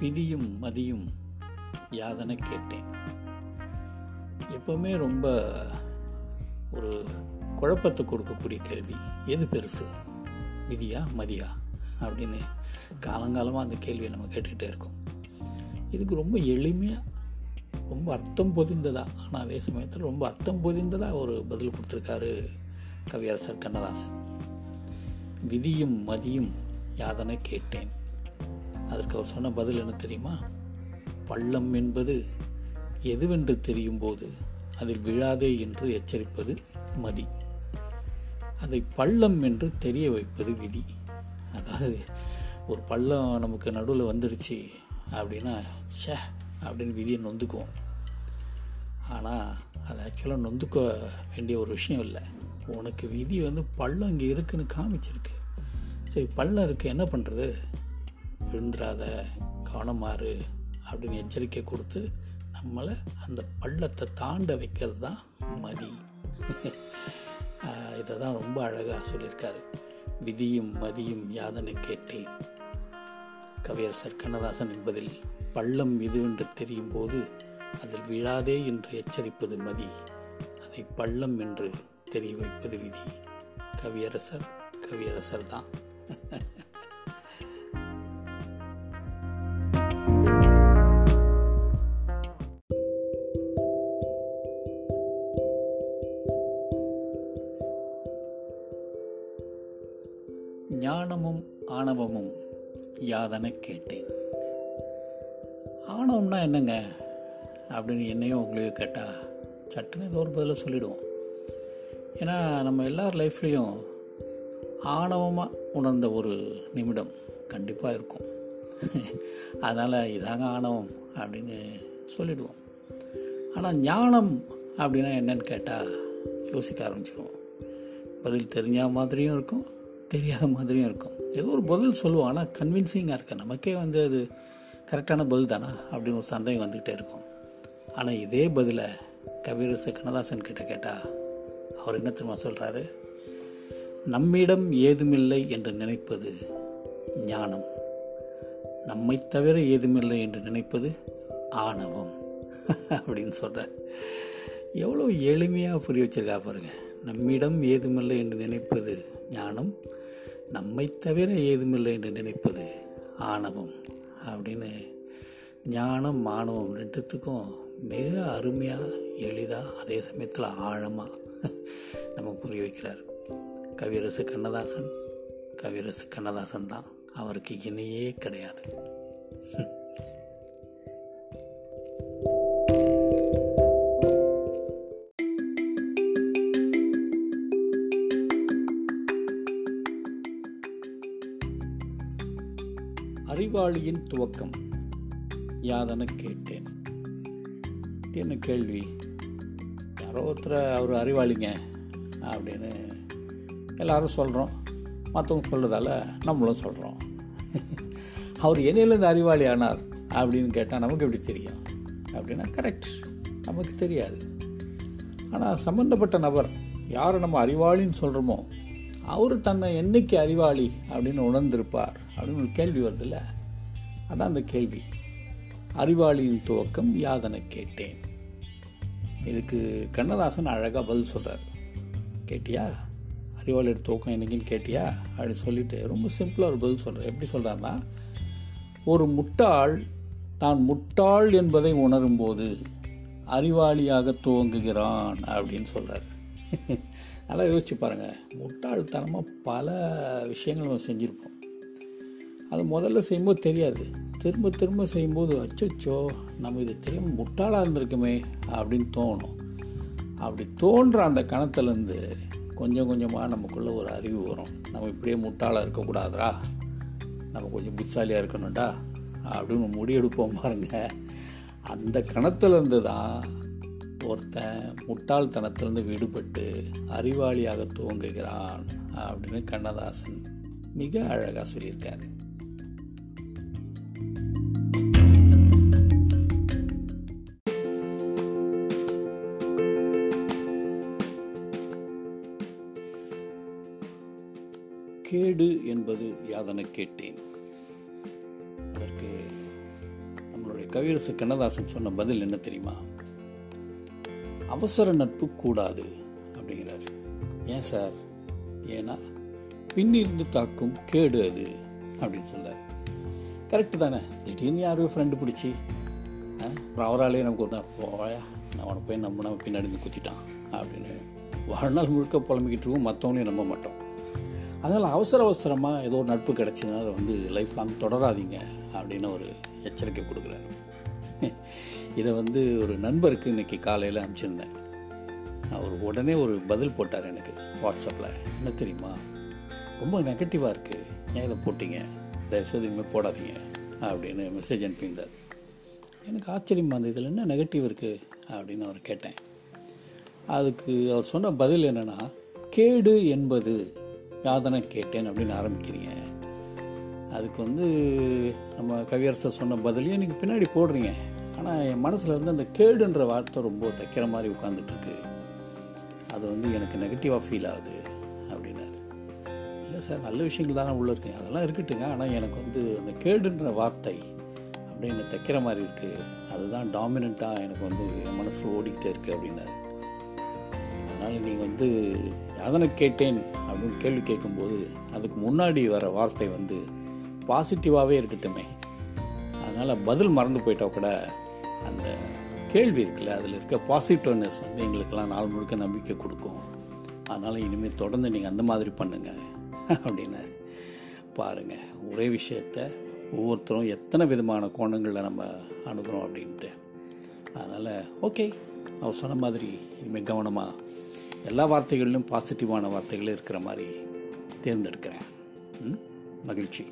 விதியும் மதியும் யாதன கேட்டேன். எப்பவுமே ரொம்ப ஒரு குழப்பத்தை கொடுக்கக்கூடிய கேள்வி எது பெருசு? விதியா மதியா? அப்படின்னு காலங்காலமாக அந்த கேள்வியை நம்ம கேட்டுக்கிட்டே இருக்கோம். இதுக்கு ரொம்ப எளிமையாக ரொம்ப அர்த்தம் பொதிந்ததா ஆனால் அதே சமயத்தில் ரொம்ப அர்த்தம் பொதிந்ததாக ஒரு பதில் கொடுத்துருக்காரு கவியரசர் கண்ணதாசன். விதியும் மதியும் யாதனை கேட்டேன். அதற்கு அவர் சொன்ன பதில் என்ன தெரியுமா? பள்ளம் என்பது எதுவென்று தெரியும் போது அதில் விழாதே என்று எச்சரிப்பது மதி. அதை பள்ளம் என்று தெரிய வைப்பது விதி. அதாவது ஒரு பள்ளம் நமக்கு நடுவில் வந்துடுச்சு அப்படின்னா சே அப்படின்னு விதியை நொந்துக்குவோம். ஆனால் அது ஆக்சுவலாக நொந்துக்க வேண்டிய ஒரு விஷயம் இல்லை. உனக்கு விதி வந்து பள்ளம் இங்கே இருக்குன்னு காமிச்சிருக்கு. சரி பள்ளம் இருக்குது என்ன பண்ணுறது விழுந்துடாத கவனமாறு அப்படின்னு எச்சரிக்கை கொடுத்து நம்மளை அந்த பள்ளத்தை தாண்ட வைக்கிறது தான் மதி. இதை தான் ரொம்ப அழகாக சொல்லியிருக்காரு. விதியும் மதியும் யாதனை கேட்டேன். கவியரசர் கண்ணதாசன் என்பதில் பள்ளம் இது என்று தெரியும் போது அதில் விழாதே என்று எச்சரிப்பது மதி. அதை பள்ளம் என்று தெரிய வைப்பது விதி. கவியரசர் கவியரசர் தான். ஞானமும் ஆணவமும் யாதன கேட்டேன். ஆணவம்னா என்னங்க? அப்படின்னு என்னையும் உங்களுக்கு கேட்டால் சட்டுன்னு ஏதோ ஒரு பதில் சொல்லிடுவோம். ஏன்னா நம்ம எல்லார் லைஃப்லேயும் ஆணவமாக உணர்ந்த ஒரு நிமிடம் கண்டிப்பாக இருக்கும். அதனால் இதாங்க ஆணவம் அப்படின்னு சொல்லிடுவோம். ஆனால் ஞானம் அப்படின்னா என்னன்னு கேட்டால் யோசிக்க ஆரம்பிச்சிடுவோம் பதில் தெரிஞ்ச மாதிரியும் இருக்கும் தெரியாத மாதிரியும் இருக்கும். ஏதோ ஒரு பதில் சொல்லுவோம். ஆனால் கன்வின்சிங்காக இருக்கு. நமக்கே வந்து அது கரெக்டான பதில் தானா? அப்படின்னு ஒரு சந்தேகம் வந்துக்கிட்டே இருக்கும். ஆனால் இதே பதிலை கவிரசு கண்ணதாசன் கிட்ட கேட்டால் அவர் என்ன திரும்ப சொல்கிறாரு நம்மிடம் ஏதுமில்லை என்று நினைப்பது ஞானம். நம்மை தவிர ஏதுமில்லை என்று நினைப்பது ஆணவம். அப்படின்னு சொல்கிறார் எவ்வளோ எளிமையாக புரிய வச்சிருக்கா பாருங்கள் நம்மிடம் ஏதுமில்லை என்று நினைப்பது ஞானம். நம்மை தவிர ஏதுமில்லை என்று நினைப்பது ஆணவம் அப்படின்னு ஞானம் மாணவம் ரெண்டுத்துக்கும் மிக அருமையாக எளிதாக அதே சமயத்தில் ஆழமாக நமக்கு புரிய வைக்கிறார். கவியரசு கண்ணதாசன். கவியரசு கண்ணதாசன் தான். அவருக்கு இணையே கிடையாது. அறிவாளியின் துவக்கம் யாதென கேட்டேன். என்ன கேள்வி? யாரோ ஒருத்தர் அவர் அறிவாளிங்க அப்படின்னு எல்லாரும் சொல்கிறோம் மற்றவங்க சொல்கிறதால நம்மளும் சொல்கிறோம் அவர் என்னையிலேருந்து அறிவாளி ஆனார் அப்படின்னு கேட்டால் நமக்கு எப்படி தெரியும்? அப்படின்னா கரெக்ட் நமக்கு தெரியாது. ஆனால் சம்மந்தப்பட்ட நபர் யார் நம்ம அறிவாளின்னு சொல்கிறோமோ அவர் தன்னை என்னைக்கு அறிவாளி அப்படின்னு உணர்ந்திருப்பார் அப்படின்னு ஒரு கேள்வி வருதுல்ல? அதான் அந்த கேள்வி. அறிவாளியின் துவக்கம் யாதனை கேட்டேன். இதுக்கு கண்ணதாசன் அழகாக பதில் சொல்கிறார் கேட்டியா? அறிவாளியோட துவக்கம் என்னைக்குன்னு கேட்டியா? அப்படின்னு சொல்லிட்டு ரொம்ப சிம்பிளாக ஒரு பதில் சொல்கிறார் எப்படி சொல்கிறாருன்னா ஒரு முட்டாள் தான் முட்டாள் என்பதை உணரும்போது அறிவாளியாக துவங்குகிறான் அப்படின்னு சொல்கிறார் நல்லா யோசிச்சு பாருங்கள் முட்டாள்தனமாக பல விஷயங்கள் நம்ம செஞ்சுருப்போம். அது முதல்ல செய்யும்போது தெரியாது. திரும்ப திரும்ப செய்யும்போது அச்சோ நம்ம இது தெரியாமல் முட்டாளாக இருந்திருக்குமே அப்படின்னு தோணும். அப்படி தோன்ற அந்த கணத்துலேருந்து கொஞ்சம் கொஞ்சமாக நமக்குள்ளே ஒரு அறிவு வரும். நம்ம இப்படியே முட்டாளாக இருக்கக்கூடாதுரா நம்ம கொஞ்சம் புத்தாலியாக இருக்கணும்டா அப்படின்னு முடிவெடுப்போம் பாருங்க. அந்த கணத்துலேருந்து தான் ஒருத்தன் முட்டாள்தனத்திலிருந்து விடுபட்டு அறிவாளியாக துவங்குகிறான் அப்படின்னு கண்ணதாசன் மிக அழகாக சொல்லியிருக்காரு. கேடு என்பது யாதன கேட்டேன். அதற்கு நம்மளுடைய கவியரசு கண்ணதாசன் சொன்ன பதில் என்ன தெரியுமா? அவசர நட்பு கூடாது அப்படிங்கிறார். ஏன் சார்? ஏன்னா பின்னிருந்து தாக்கும் கேடு அது அப்படின்னு சொல்லார் கரெக்டு தானே? திடீர்னு யாரையோ ஃப்ரெண்டு பிடிச்சி ஆ, அப்புறம் அவராலே நமக்கு ஒரு போயா நான் அவனை போய் நம்ம நம்ம பின்னாடி குத்திட்டான் அப்படின்னு வாழ்நாள் முழுக்க புலம்பிக்கிட்டு இருக்கோம் மற்றவங்களையும் நம்ப மாட்டோம். அதனால் அவசர அவசரமாக ஏதோ ஒரு நட்பு கிடச்சிதுன்னா அதை வந்து லைஃப் லாங் தொடராதீங்க அப்படின்னு ஒரு எச்சரிக்கை கொடுக்குறாரு. இதை வந்து ஒரு நண்பருக்கு இன்னைக்கு காலையில் அனுப்பிச்சிருந்தேன். அவர் உடனே ஒரு பதில் போட்டார் எனக்கு வாட்ஸ்அப்பில் என்ன தெரியுமா? ரொம்ப நெகட்டிவாக இருக்குது ஏன் இதை போட்டிங்க? தயவுசெய்து இனிமேல் போடாதீங்க அப்படின்னு மெசேஜ் அனுப்பியிருந்தார். எனக்கு ஆச்சரியமாக இருந்தது இதில் என்ன நெகட்டிவ் இருக்குது அப்படின்னு அவர் கேட்டேன். அதுக்கு அவர் சொன்ன பதில் என்னன்னா கேடு என்பது யாதனை கேட்டேன் அப்படின்னு ஆரம்பிக்கிறீங்க. அதுக்கு வந்து நம்ம கவியரசர் சொன்ன பதிலையும் நீங்கள் பின்னாடி போடுறீங்க. ஆனால் என் மனசில் வந்து அந்த கேடுன்ற வார்த்தை ரொம்ப தைக்கிற மாதிரி உட்காந்துட்டுருக்கு அது வந்து எனக்கு நெகட்டிவாக ஃபீல் ஆகுது அப்படின்னாரு. இல்லை சார் நல்ல விஷயங்கள் தானே உள்ள இருக்கேன் அதெல்லாம் இருக்கட்டுங்க. ஆனால் எனக்கு வந்து அந்த கேடுன்ற வார்த்தை அப்படின்னு தைக்கிற மாதிரி இருக்குது அதுதான் டாமினண்ட்டாக எனக்கு வந்து என் மனசில் ஓடிக்கிட்டே இருக்குது அப்படின்னாரு. அதனால் நீங்கள் வந்து அதனை கேட்டேன் அப்படின்னு கேள்வி கேட்கும்போது அதுக்கு முன்னாடி வர வார்த்தை வந்து பாசிட்டிவாகவே இருக்கட்டுமே. அதனால் பதில் மறந்து போயிட்டா கூட அந்த கேள்வி இருக்குல்ல அதில் இருக்க பாசிட்டிவ்னஸ் வந்து எங்களுக்கெல்லாம் நாள் முழுக்க நம்பிக்கை கொடுக்கும். அதனால் இனிமேல் தொடர்ந்து நீங்கள் அந்த மாதிரி பண்ணுங்க அப்படின்னாரு. பாருங்கள் ஒரே விஷயத்த ஒவ்வொருத்தரும் எத்தனை விதமான கோணங்களில் நம்ம அணுகிறோம் அப்படின்ட்டு. அதனால் ஓகே அவர் சொன்ன மாதிரி இனிமேல் கவனமாக எல்லா வார்த்தைகளிலும் பாசிட்டிவான வார்த்தைகள் இருக்கிற மாதிரி தேர்ந்தெடுக்கிறேன். மகிழ்ச்சி.